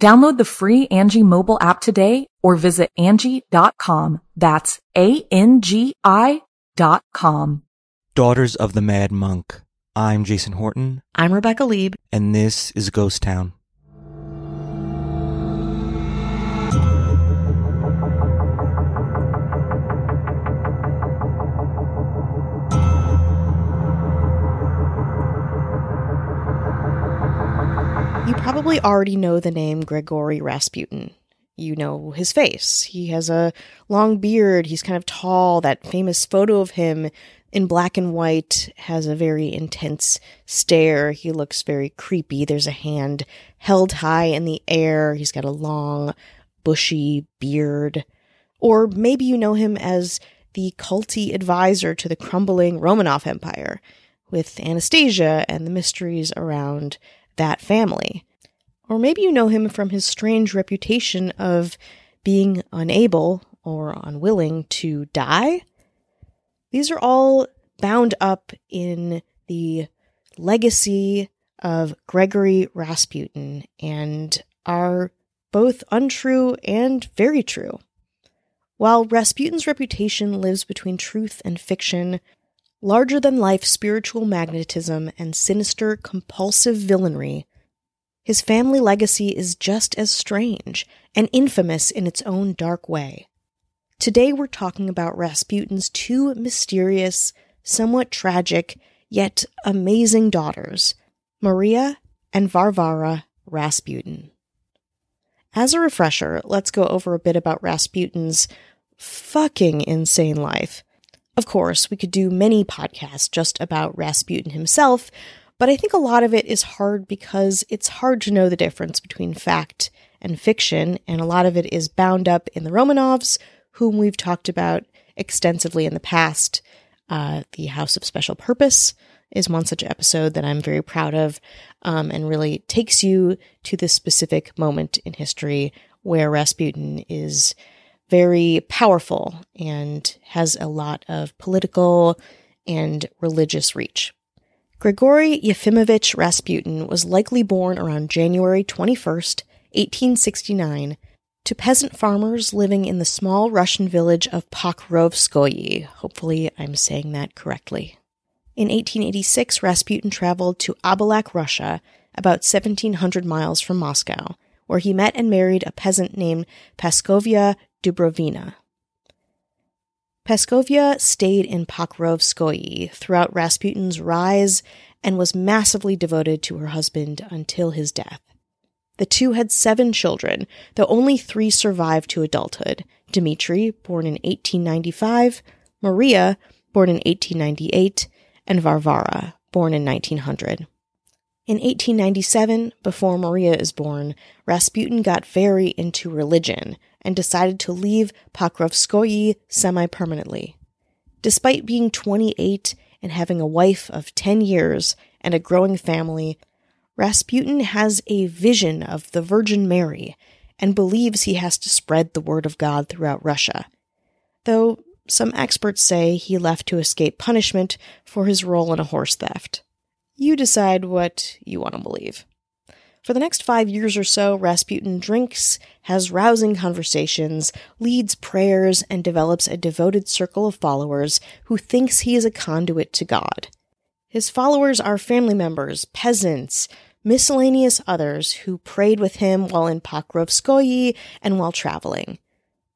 Download the free Angi mobile app today or visit Angi.com. That's A-N-G-I dot com. Daughters of the Mad Monk. I'm Jason Horton, I'm Rebecca Leib. and this is Ghost Town. Probably already know the name Gregory Rasputin. You know his face. He has a long beard. He's kind of tall. That famous photo of him in black and white has a very intense stare. He looks very creepy. There's a hand held high in the air. He's got a long, bushy beard. Or maybe you know him as the culty advisor to the crumbling Romanov Empire, with Anastasia and the mysteries around that family. Or maybe you know him from his strange reputation of being unable or unwilling to die. These are all bound up in the legacy of Gregory Rasputin and are both untrue and very true. While Rasputin's reputation lives between truth and fiction, larger than life spiritual magnetism and sinister compulsive villainry, his family legacy is just as strange and infamous in its own dark way. Today we're talking about Rasputin's two mysterious, somewhat tragic, yet amazing daughters, Maria and Varvara Rasputin. As a refresher, let's go over a bit about Rasputin's fucking insane life. Of course, we could do many podcasts just about Rasputin himself, but I think a lot of it is hard because it's hard to know the difference between fact and fiction, and a lot of it is bound up in the Romanovs, whom we've talked about extensively in the past. Uh, the House of Special Purpose is one such episode that I'm very proud of um, and really takes you to this specific moment in history where Rasputin is very powerful and has a lot of political and religious reach. Grigory Yefimovich Rasputin was likely born around January 21st, 1869, to peasant farmers living in the small Russian village of Pokrovskoye. Hopefully, I'm saying that correctly. In 1886, Rasputin traveled to Abalak, Russia, about 1700 miles from Moscow, where he met and married a peasant named Paskovia Dubrovina. Paskovia stayed in Pokrovskoye throughout Rasputin's rise and was massively devoted to her husband until his death. The two had seven children, though only three survived to adulthood Dmitri, born in 1895, Maria, born in 1898, and Varvara, born in 1900. In 1897, before Maria is born, Rasputin got very into religion and decided to leave Pokrovskoye semi permanently. Despite being 28 and having a wife of 10 years and a growing family, Rasputin has a vision of the Virgin Mary and believes he has to spread the word of God throughout Russia. Though some experts say he left to escape punishment for his role in a horse theft. You decide what you want to believe. For the next five years or so, Rasputin drinks, has rousing conversations, leads prayers, and develops a devoted circle of followers who thinks he is a conduit to God. His followers are family members, peasants, miscellaneous others who prayed with him while in Pokrovskoye and while traveling.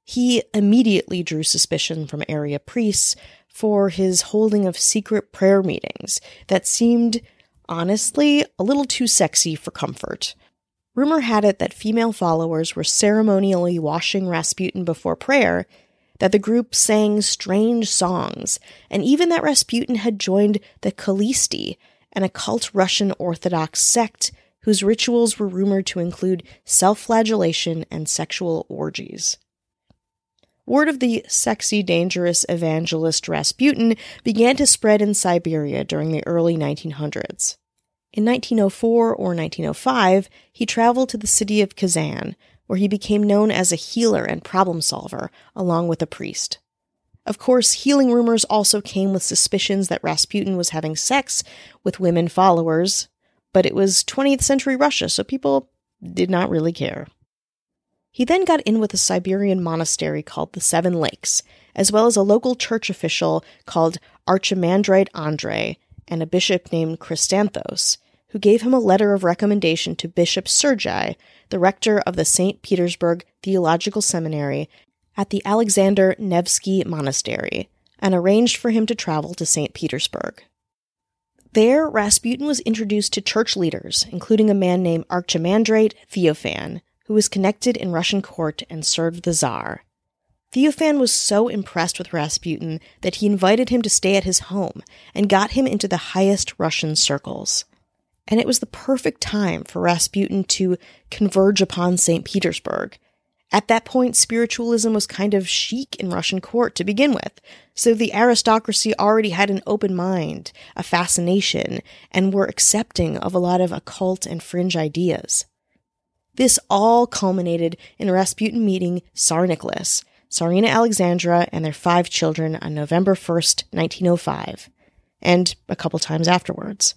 He immediately drew suspicion from area priests for his holding of secret prayer meetings that seemed, honestly, a little too sexy for comfort. Rumor had it that female followers were ceremonially washing Rasputin before prayer, that the group sang strange songs, and even that Rasputin had joined the Khalisti, an occult Russian Orthodox sect whose rituals were rumored to include self flagellation and sexual orgies. Word of the sexy, dangerous evangelist Rasputin began to spread in Siberia during the early 1900s. In 1904 or 1905, he traveled to the city of Kazan, where he became known as a healer and problem solver, along with a priest. Of course, healing rumors also came with suspicions that Rasputin was having sex with women followers, but it was 20th century Russia, so people did not really care. He then got in with a Siberian monastery called the Seven Lakes, as well as a local church official called Archimandrite Andrei and a bishop named Chrysanthos, who gave him a letter of recommendation to Bishop Sergei, the rector of the St. Petersburg Theological Seminary at the Alexander Nevsky Monastery, and arranged for him to travel to St. Petersburg. There, Rasputin was introduced to church leaders, including a man named Archimandrite Theophan, who was connected in Russian court and served the Tsar. Theophan was so impressed with Rasputin that he invited him to stay at his home and got him into the highest Russian circles. And it was the perfect time for Rasputin to converge upon St. Petersburg. At that point, spiritualism was kind of chic in Russian court to begin with, so the aristocracy already had an open mind, a fascination, and were accepting of a lot of occult and fringe ideas. This all culminated in Rasputin meeting Tsar Nicholas, Tsarina Alexandra, and their five children on November 1st, 1905, and a couple times afterwards.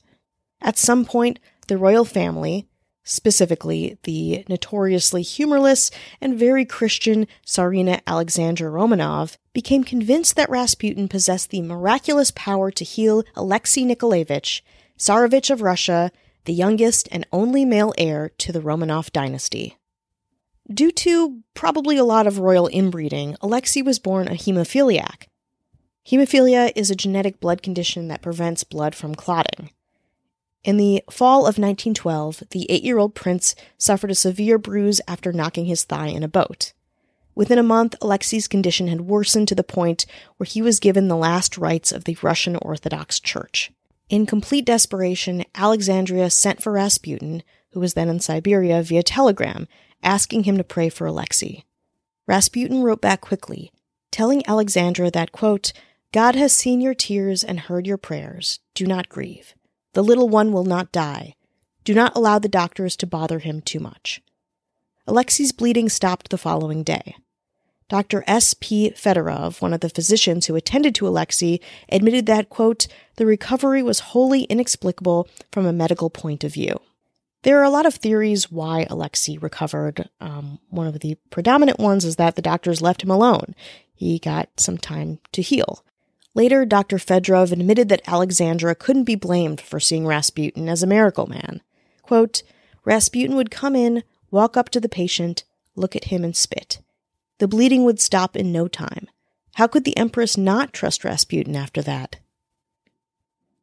At some point, the royal family, specifically the notoriously humorless and very Christian Tsarina Alexandra Romanov, became convinced that Rasputin possessed the miraculous power to heal Alexei Nikolaevich, Tsarevich of Russia, the youngest and only male heir to the Romanov dynasty. Due to probably a lot of royal inbreeding, Alexei was born a hemophiliac. Hemophilia is a genetic blood condition that prevents blood from clotting. In the fall of 1912, the eight year old prince suffered a severe bruise after knocking his thigh in a boat. Within a month, Alexei's condition had worsened to the point where he was given the last rites of the Russian Orthodox Church. In complete desperation, Alexandria sent for Rasputin, who was then in Siberia, via telegram, asking him to pray for Alexei. Rasputin wrote back quickly, telling Alexandra that, quote, God has seen your tears and heard your prayers. Do not grieve. The little one will not die. Do not allow the doctors to bother him too much. Alexei's bleeding stopped the following day. Dr. S.P. Fedorov, one of the physicians who attended to Alexei, admitted that, quote, the recovery was wholly inexplicable from a medical point of view. There are a lot of theories why Alexei recovered. Um, one of the predominant ones is that the doctors left him alone. He got some time to heal. Later, Dr. Fedorov admitted that Alexandra couldn't be blamed for seeing Rasputin as a miracle man. Quote, Rasputin would come in, walk up to the patient, look at him, and spit. The bleeding would stop in no time. How could the Empress not trust Rasputin after that?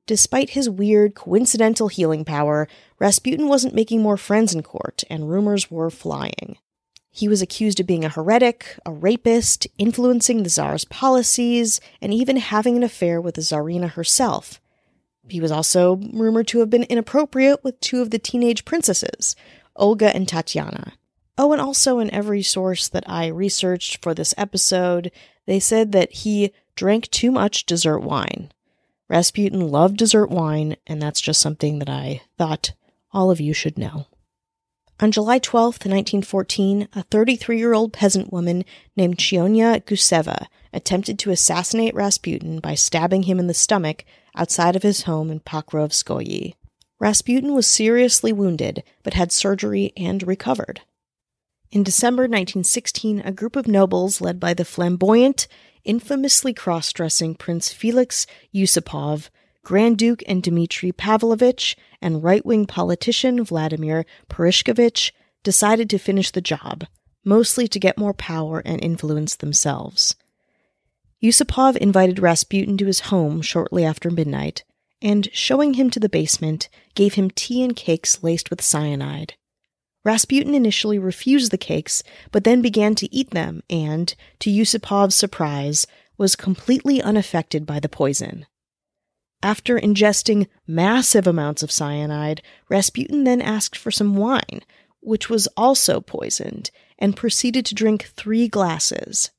Despite his weird, coincidental healing power, Rasputin wasn't making more friends in court, and rumors were flying. He was accused of being a heretic, a rapist, influencing the Tsar's policies, and even having an affair with the Tsarina herself. He was also rumored to have been inappropriate with two of the teenage princesses, Olga and Tatiana. Oh, and also in every source that I researched for this episode, they said that he drank too much dessert wine. Rasputin loved dessert wine, and that's just something that I thought all of you should know. On July 12, 1914, a 33 year old peasant woman named Chionya Guseva attempted to assassinate Rasputin by stabbing him in the stomach outside of his home in Pokrovskoye. Rasputin was seriously wounded, but had surgery and recovered. In December 1916, a group of nobles led by the flamboyant, infamously cross dressing Prince Felix Yusupov, Grand Duke and Dmitry Pavlovich, and right wing politician Vladimir Purishkevich decided to finish the job, mostly to get more power and influence themselves. Yusupov invited Rasputin to his home shortly after midnight, and, showing him to the basement, gave him tea and cakes laced with cyanide. Rasputin initially refused the cakes, but then began to eat them and, to Yusupov's surprise, was completely unaffected by the poison. After ingesting massive amounts of cyanide, Rasputin then asked for some wine, which was also poisoned, and proceeded to drink three glasses.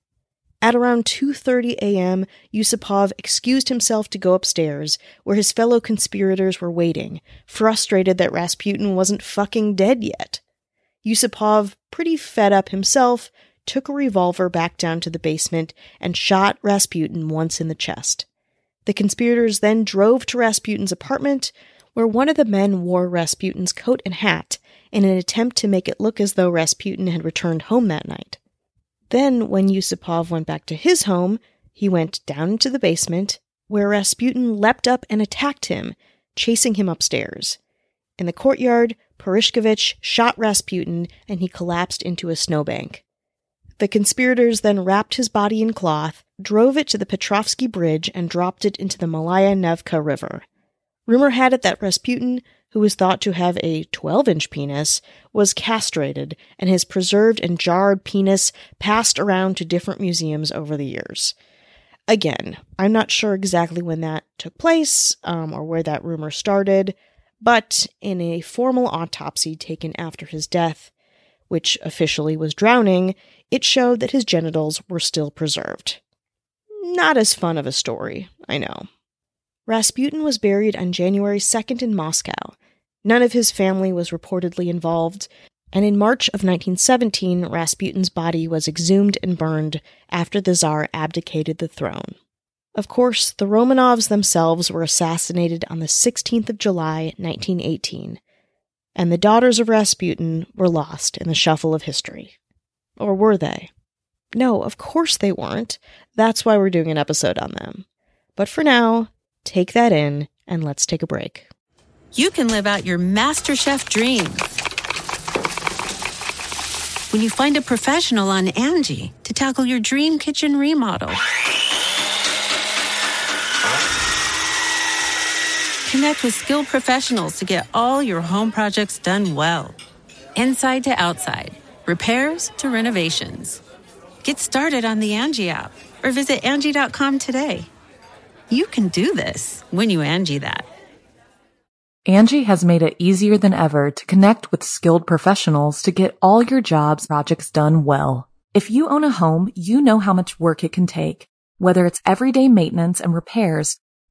At around 2:30 a.m., Yusupov excused himself to go upstairs, where his fellow conspirators were waiting, frustrated that Rasputin wasn't fucking dead yet. Yusupov, pretty fed up himself, took a revolver back down to the basement and shot Rasputin once in the chest. The conspirators then drove to Rasputin's apartment, where one of the men wore Rasputin's coat and hat in an attempt to make it look as though Rasputin had returned home that night. Then, when Yusupov went back to his home, he went down into the basement, where Rasputin leapt up and attacked him, chasing him upstairs. In the courtyard, Purishkevich shot Rasputin and he collapsed into a snowbank. The conspirators then wrapped his body in cloth, drove it to the Petrovsky Bridge, and dropped it into the Malaya Nevka River. Rumor had it that Rasputin, who was thought to have a 12 inch penis, was castrated, and his preserved and jarred penis passed around to different museums over the years. Again, I'm not sure exactly when that took place um, or where that rumor started, but in a formal autopsy taken after his death, which officially was drowning, it showed that his genitals were still preserved. Not as fun of a story, I know. Rasputin was buried on January 2nd in Moscow. None of his family was reportedly involved, and in March of 1917, Rasputin's body was exhumed and burned after the Tsar abdicated the throne. Of course, the Romanovs themselves were assassinated on the 16th of July, 1918, and the daughters of Rasputin were lost in the shuffle of history. Or were they? No, of course they weren't. That's why we're doing an episode on them. But for now, take that in and let's take a break. You can live out your MasterChef dream when you find a professional on Angi to tackle your dream kitchen remodel. Connect with skilled professionals to get all your home projects done well. Inside to outside, repairs to renovations. Get started on the Angi app or visit Angi.com today. You can do this when you Angi that. Angi has made it easier than ever to connect with skilled professionals to get all your jobs projects done well. If you own a home, you know how much work it can take, whether it's everyday maintenance and repairs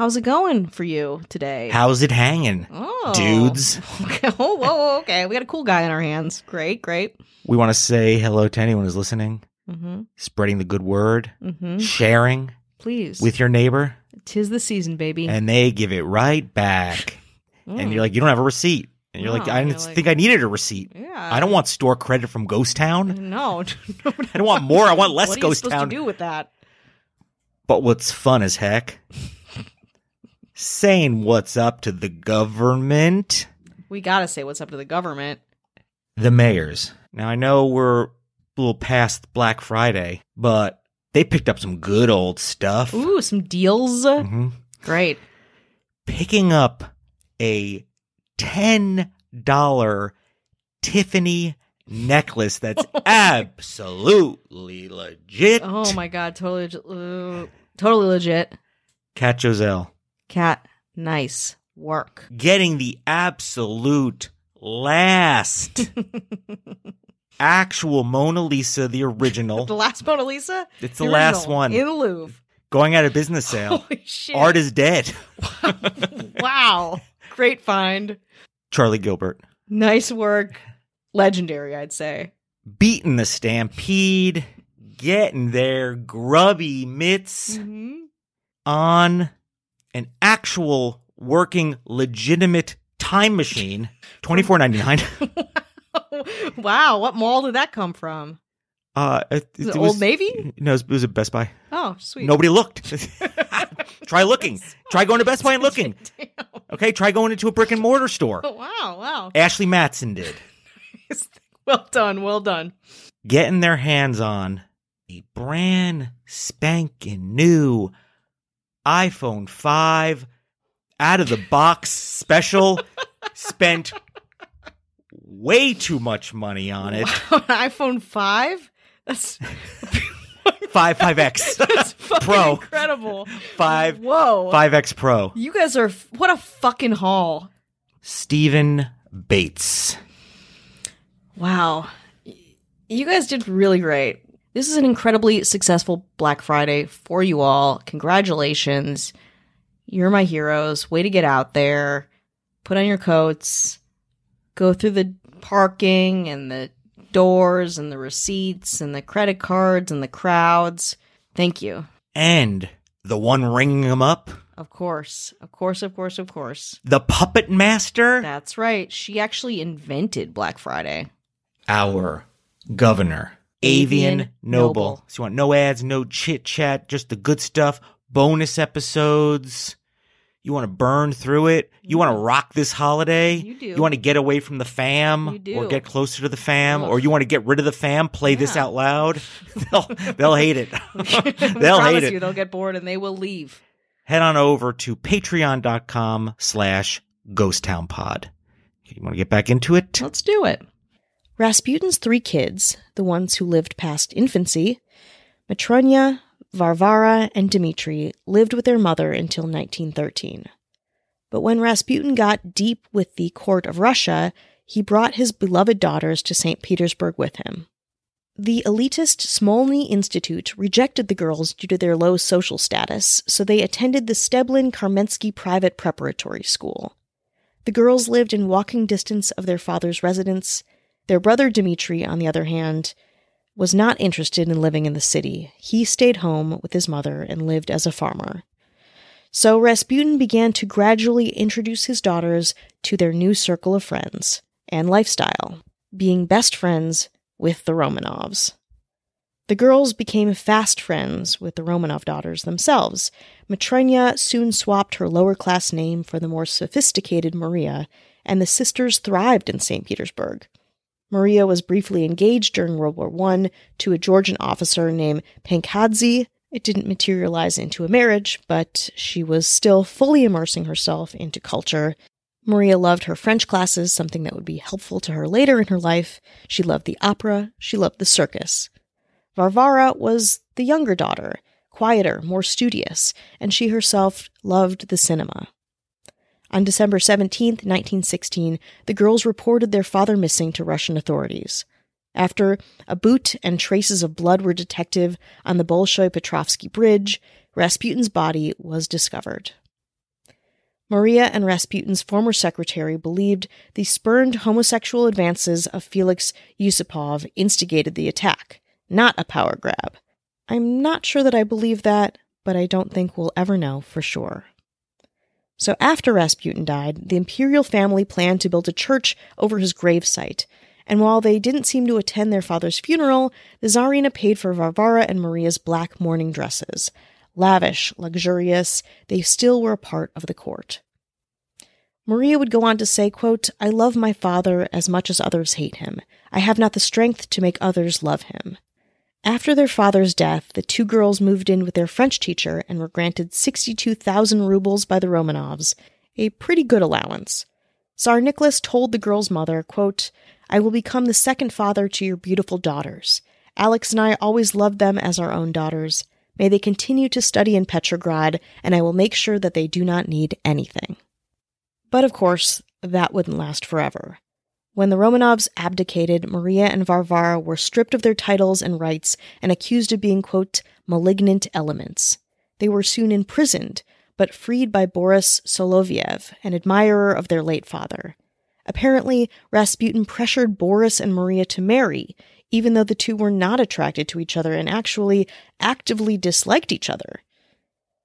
How's it going for you today? How's it hanging? Oh. Dudes. Okay. Oh, whoa, okay. We got a cool guy in our hands. Great, great. We want to say hello to anyone who's listening, Mm-hmm. spreading the good word, Mm-hmm. sharing Please. with your neighbor, Tis the season, baby. and they give it right back. And you're like, you don't have a receipt. And you're like, No, I you're didn't like- think I needed a receipt. yeah. I don't want store credit from Ghost Town. No. I don't want more. I want less what are you Ghost supposed Town. to do with that? But what's fun as heck? Saying what's up to the government. We gotta say what's up to the government. The mayors. Now I know we're a little past Black Friday, but they picked up some good old stuff. Ooh, some deals. Mhm. Great. Picking up a ten dollar Tiffany necklace that's absolutely legit. Oh my god, totally, uh, totally legit. Cat Joselle Cat, nice work. getting the absolute last actual Mona Lisa, the original, The last Mona Lisa. It's the The last one. in the Louvre. going out of business sale. Holy shit! Art is dead. wow, great find. Charlie Gilbert Nice work. Legendary, I'd say. beating the stampede, getting their grubby mitts Mm-hmm. on an actual working legitimate time machine. Twenty four ninety nine. wow, what mall did that come from? Uh, it, it it Old was- Navy? No, it was, a Best Buy. Oh, sweet. Nobody looked. try looking. Try going to Best Buy and looking. Okay, try going into a brick and mortar store. Oh, wow, wow. Ashley Matson did. Well done, well done. Getting their hands on a brand spanking new iPhone 5 out of the box special. Spent way too much money on it. iPhone 5? That's Five, 5X that's Pro. incredible. 5, Whoa. 5X Pro. You guys are what a fucking haul. Stephen Bates. Wow. You guys did really great. This is an incredibly successful Black Friday for you all. Congratulations. You're my heroes. Way to get out there. Put on your coats. Go through the parking and the doors and the receipts and the credit cards and the crowds. Thank you. And the one ringing them up, Of course. Of course, of course, of course. the puppet master, That's right. She actually invented Black Friday. our governor, Avian, Noble. Noble. So you want no ads, no chit chat, just the good stuff, bonus episodes. You want to burn through it. You want to mm-hmm. rock this holiday. You do. You want to get away from the fam You do. or get closer to the fam Ugh. or you want to get rid of the fam, play this out loud. they'll, they'll hate it. They'll hate it. you they'll get bored and they will leave. head on over to patreon.com slash ghost town pod. You want to get back into it? Let's do it. Rasputin's three kids, the ones who lived past infancy, Matronya, Varvara, and Dmitri, lived with their mother until 1913. But when Rasputin got deep with the court of Russia, he brought his beloved daughters to St. Petersburg with him. The elitist Smolny Institute rejected the girls due to their low social status, so they attended the Steblin Karmensky Private Preparatory School. The girls lived in walking distance of their father's residence. Their brother Dmitri, on the other hand, was not interested in living in the city. He stayed home with his mother and lived as a farmer. So Rasputin began to gradually introduce his daughters to their new circle of friends and lifestyle, being best friends with the Romanovs. The girls became fast friends with the Romanov daughters themselves. Matrena soon swapped her lower class name for the more sophisticated Maria, and the sisters thrived in St. Petersburg. Maria was briefly engaged during World War I to a Georgian officer named Pankadze. It didn't materialize into a marriage, but she was still fully immersing herself into culture. Maria loved her French classes, something that would be helpful to her later in her life. She loved the opera. She loved the circus. Varvara was the younger daughter, quieter, more studious, and she herself loved the cinema. On December 17, 1916, the girls reported their father missing to Russian authorities. After a boot and traces of blood were detected on the Bolshoi Petrovsky Bridge, Rasputin's body was discovered. Maria and Rasputin's former secretary believed the spurned homosexual advances of Felix Yusupov instigated the attack, not a power grab. I'm not sure that I believe that, but I don't think we'll ever know for sure. So after Rasputin died, the imperial family planned to build a church over his gravesite, and while they didn't seem to attend their father's funeral, the Tsarina paid for Varvara and Maria's black mourning dresses. Lavish, luxurious, they still were a part of the court. Maria would go on to say, quote, I love my father as much as others hate him. I have not the strength to make others love him. After their father's death, the two girls moved in with their French teacher and were granted 62,000 rubles by the Romanovs, a pretty good allowance. Tsar Nicholas told the girl's mother, quote, I will become the second father to your beautiful daughters. Alex and I always loved them as our own daughters. May they continue to study in Petrograd, and I will make sure that they do not need anything. But of course, that wouldn't last forever. When the Romanovs abdicated, Maria and Varvara were stripped of their titles and rights and accused of being, quote, malignant elements. They were soon imprisoned, but freed by Boris Soloviev, an admirer of their late father. Apparently, Rasputin pressured Boris and Maria to marry, even though the two were not attracted to each other and actually actively disliked each other.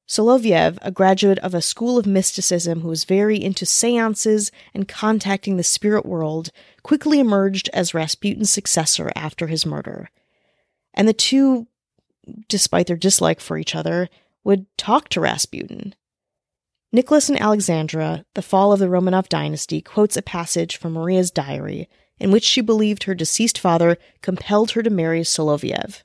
Soloviev, a graduate of a school of mysticism who was very into seances and contacting the spirit world, quickly emerged as Rasputin's successor after his murder. And the two, despite their dislike for each other, would talk to Rasputin. Nicholas and Alexandra, The Fall of the Romanov Dynasty, quotes a passage from Maria's diary in which she believed her deceased father compelled her to marry Soloviev.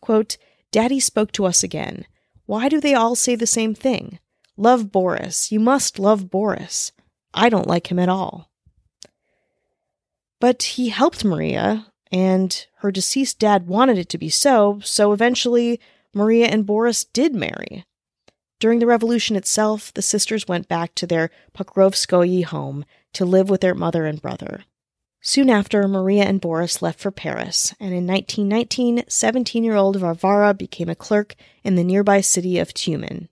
Quote, Daddy spoke to us again. Why do they all say the same thing? Love Boris. You must love Boris. I don't like him at all. But he helped Maria, and her deceased dad wanted it to be so, so eventually Maria and Boris did marry. During the revolution itself, the sisters went back to their Pokrovskoye home to live with their mother and brother. Soon after, Maria and Boris left for Paris, and in 1919, 17 year old Varvara became a clerk in the nearby city of Tyumen.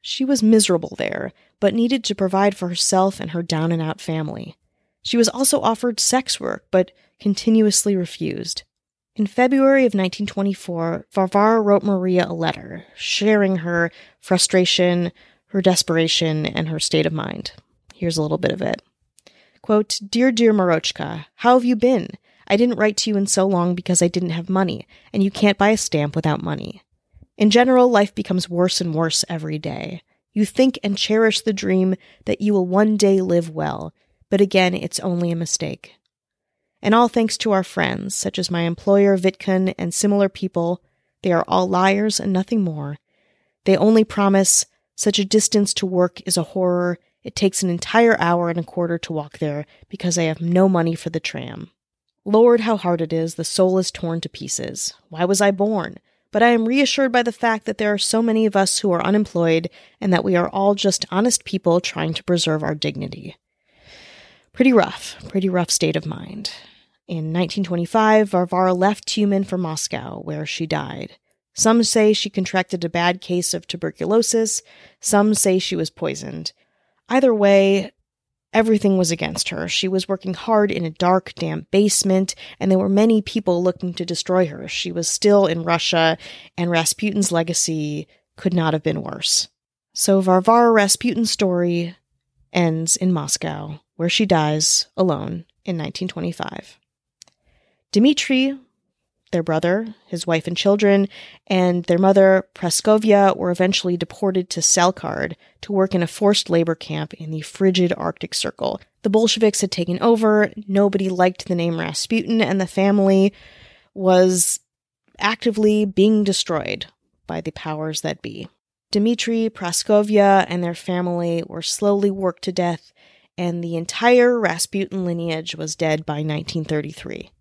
She was miserable there, but needed to provide for herself and her down and out family. She was also offered sex work, but continuously refused. In February of 1924, Varvara wrote Maria a letter, sharing her frustration, her desperation, and her state of mind. Here's a little bit of it. Quote, Dear, dear Marochka, how have you been? I didn't write to you in so long because I didn't have money, and you can't buy a stamp without money. In general, life becomes worse and worse every day. You think and cherish the dream that you will one day live well, but again, it's only a mistake. And all thanks to our friends, such as my employer Vitkun and similar people, they are all liars and nothing more. They only promise such a distance to work is a horror, it takes an entire hour and a quarter to walk there because I have no money for the tram. Lord, how hard it is, the soul is torn to pieces. Why was I born? But I am reassured by the fact that there are so many of us who are unemployed and that we are all just honest people trying to preserve our dignity. Pretty rough, pretty rough state of mind. In 1925, Varvara left Tyumen for Moscow, where she died. Some say she contracted a bad case of tuberculosis, some say she was poisoned. Either way, everything was against her. She was working hard in a dark, damp basement, and there were many people looking to destroy her. She was still in Russia, and Rasputin's legacy could not have been worse. So Varvara Rasputin's story ends in Moscow, where she dies alone in 1925. Dmitri their brother, his wife and children, and their mother, Praskovia, were eventually deported to Salkhard to work in a forced labor camp in the frigid Arctic Circle. The Bolsheviks had taken over, nobody liked the name Rasputin, and the family was actively being destroyed by the powers that be. Dmitri, Praskovia, and their family were slowly worked to death, and the entire Rasputin lineage was dead by 1933.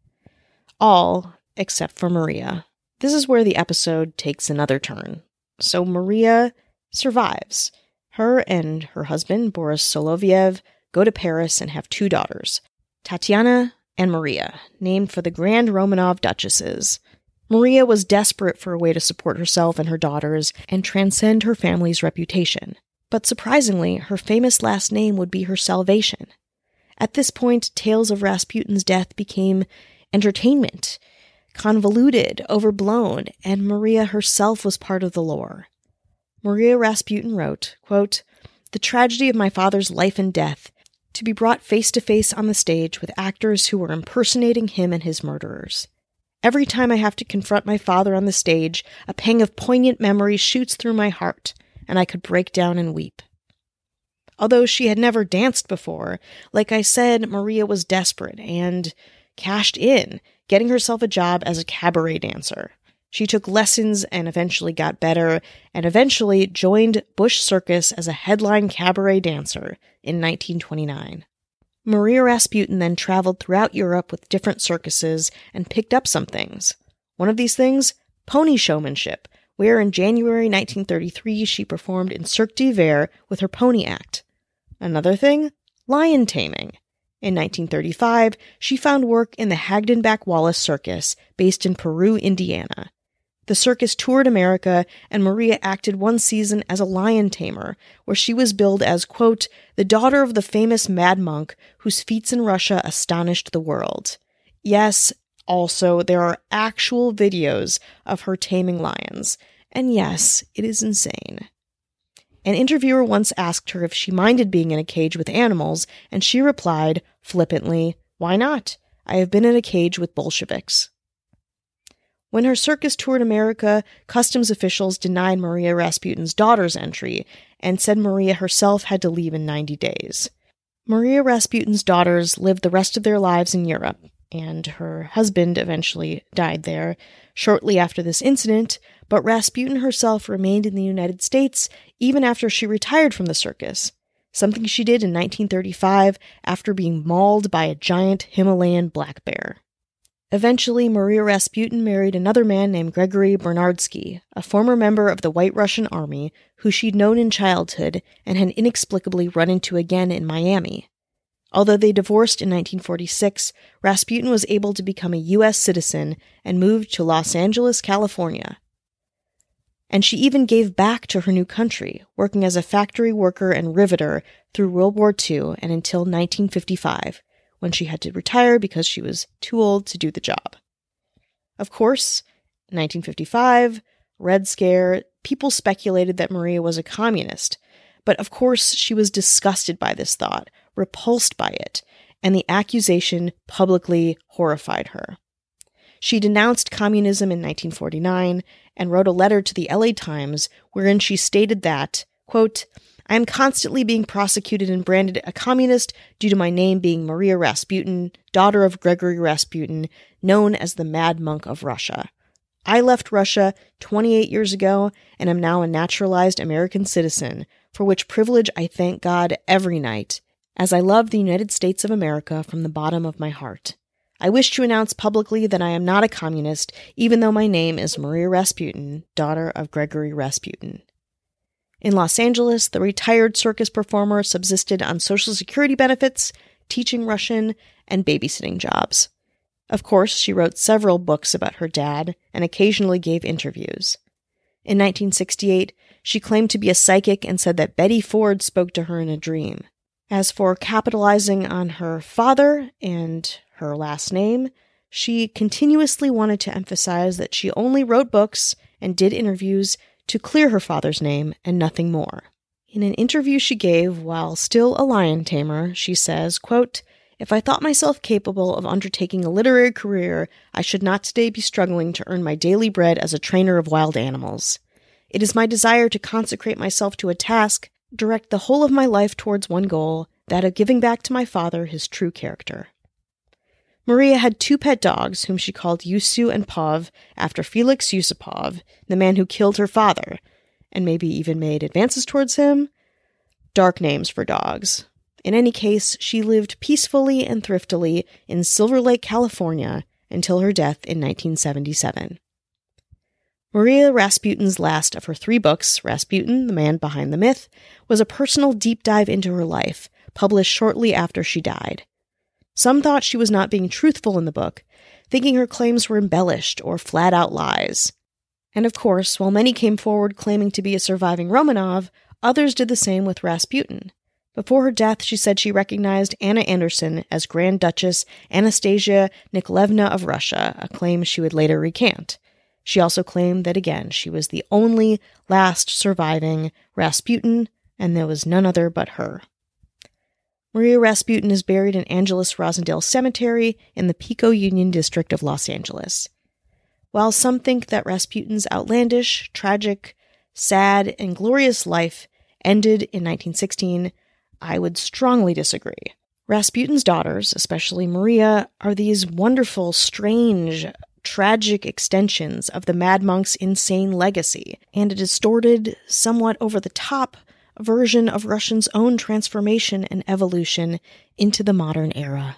All except for Maria. This is where the episode takes another turn. So Maria survives. Her and her husband, Boris Soloviev, go to Paris and have two daughters, Tatiana and Maria, named for the Grand Romanov Duchesses. Maria was desperate for a way to support herself and her daughters and transcend her family's reputation. But surprisingly, her famous last name would be her salvation. At this point, tales of Rasputin's death became entertainment convoluted, overblown, and Maria herself was part of the lore. Maria Rasputin wrote, quote, The tragedy of my father's life and death, to be brought face to face on the stage with actors who were impersonating him and his murderers. Every time I have to confront my father on the stage, a pang of poignant memory shoots through my heart, and I could break down and weep. Although she had never danced before, like I said, Maria was desperate and cashed in, getting herself a job as a cabaret dancer. She took lessons and eventually got better, and eventually joined Busch Circus as a headline cabaret dancer in 1929. Maria Rasputin then traveled throughout Europe with different circuses and picked up some things. One of these things, pony showmanship, where in January 1933 she performed in Cirque d'Hiver with her pony act. Another thing, lion taming. In 1935, she found work in the Hagenbeck Wallace Circus, based in Peru, Indiana. The circus toured America, and Maria acted one season as a lion tamer, where she was billed as, quote, the daughter of the famous mad monk whose feats in Russia astonished the world. Yes, also, there are actual videos of her taming lions. And yes, it is insane. An interviewer once asked her if she minded being in a cage with animals, and she replied, flippantly, Why not? I have been in a cage with Bolsheviks. When her circus toured America, customs officials denied Maria Rasputin's daughter's entry and said Maria herself had to leave in 90 days. Maria Rasputin's daughters lived the rest of their lives in Europe, and her husband eventually died there shortly after this incident, but Rasputin herself remained in the United States even after she retired from the circus, something she did in 1935 after being mauled by a giant Himalayan black bear. Eventually, Maria Rasputin married another man named Gregory Bernardsky, a former member of the White Russian Army who she'd known in childhood and had inexplicably run into again in Miami. Although they divorced in 1946, Rasputin was able to become a U.S. citizen and moved to Los Angeles, California. And she even gave back to her new country, working as a factory worker and riveter through World War II and until 1955 when she had to retire because she was too old to do the job. Of course, 1955, Red Scare, people speculated that Maria was a communist, but of course she was disgusted by this thought, repulsed by it, and the accusation publicly horrified her. She denounced communism in 1949 and wrote a letter to the LA Times wherein she stated that, quote, I am constantly being prosecuted and branded a communist due to my name being Maria Rasputin, daughter of Gregory Rasputin, known as the Mad Monk of Russia. I left Russia 28 years ago and am now a naturalized American citizen, for which privilege I thank God every night, as I love the United States of America from the bottom of my heart. I wish to announce publicly that I am not a communist, even though my name is Maria Rasputin, daughter of Gregory Rasputin. In Los Angeles, the retired circus performer subsisted on Social Security benefits, teaching Russian, and babysitting jobs. Of course, she wrote several books about her dad and occasionally gave interviews. In 1968, she claimed to be a psychic and said that Betty Ford spoke to her in a dream. As for capitalizing on her father and her last name, she continuously wanted to emphasize that she only wrote books and did interviews to clear her father's name and nothing more. In an interview she gave while still a lion tamer, she says, quote, If I thought myself capable of undertaking a literary career, I should not today be struggling to earn my daily bread as a trainer of wild animals. It is my desire to consecrate myself to a task, direct the whole of my life towards one goal, that of giving back to my father his true character. Maria had two pet dogs, whom she called Yusu and Pov, after Felix Yusupov, the man who killed her father, and maybe even made advances towards him. Dark names for dogs. In any case, she lived peacefully and thriftily in Silver Lake, California, until her death in 1977. Maria Rasputin's last of her three books, Rasputin, the Man Behind the Myth, was a personal deep dive into her life, published shortly after she died. Some thought she was not being truthful in the book, thinking her claims were embellished or flat out lies. And of course, while many came forward claiming to be a surviving Romanov, others did the same with Rasputin. Before her death, she said she recognized Anna Anderson as Grand Duchess Anastasia Nikolaevna of Russia, a claim she would later recant. She also claimed that again she was the only last surviving Rasputin, and there was none other but her. Maria Rasputin is buried in Angelus Rosedale Cemetery in the Pico Union District of Los Angeles. While some think that Rasputin's outlandish, tragic, sad, and glorious life ended in 1916, I would strongly disagree. Rasputin's daughters, especially Maria, are these wonderful, strange, tragic extensions of the Mad Monk's insane legacy, and a distorted, somewhat over the top version of Russia's own transformation and evolution into the modern era.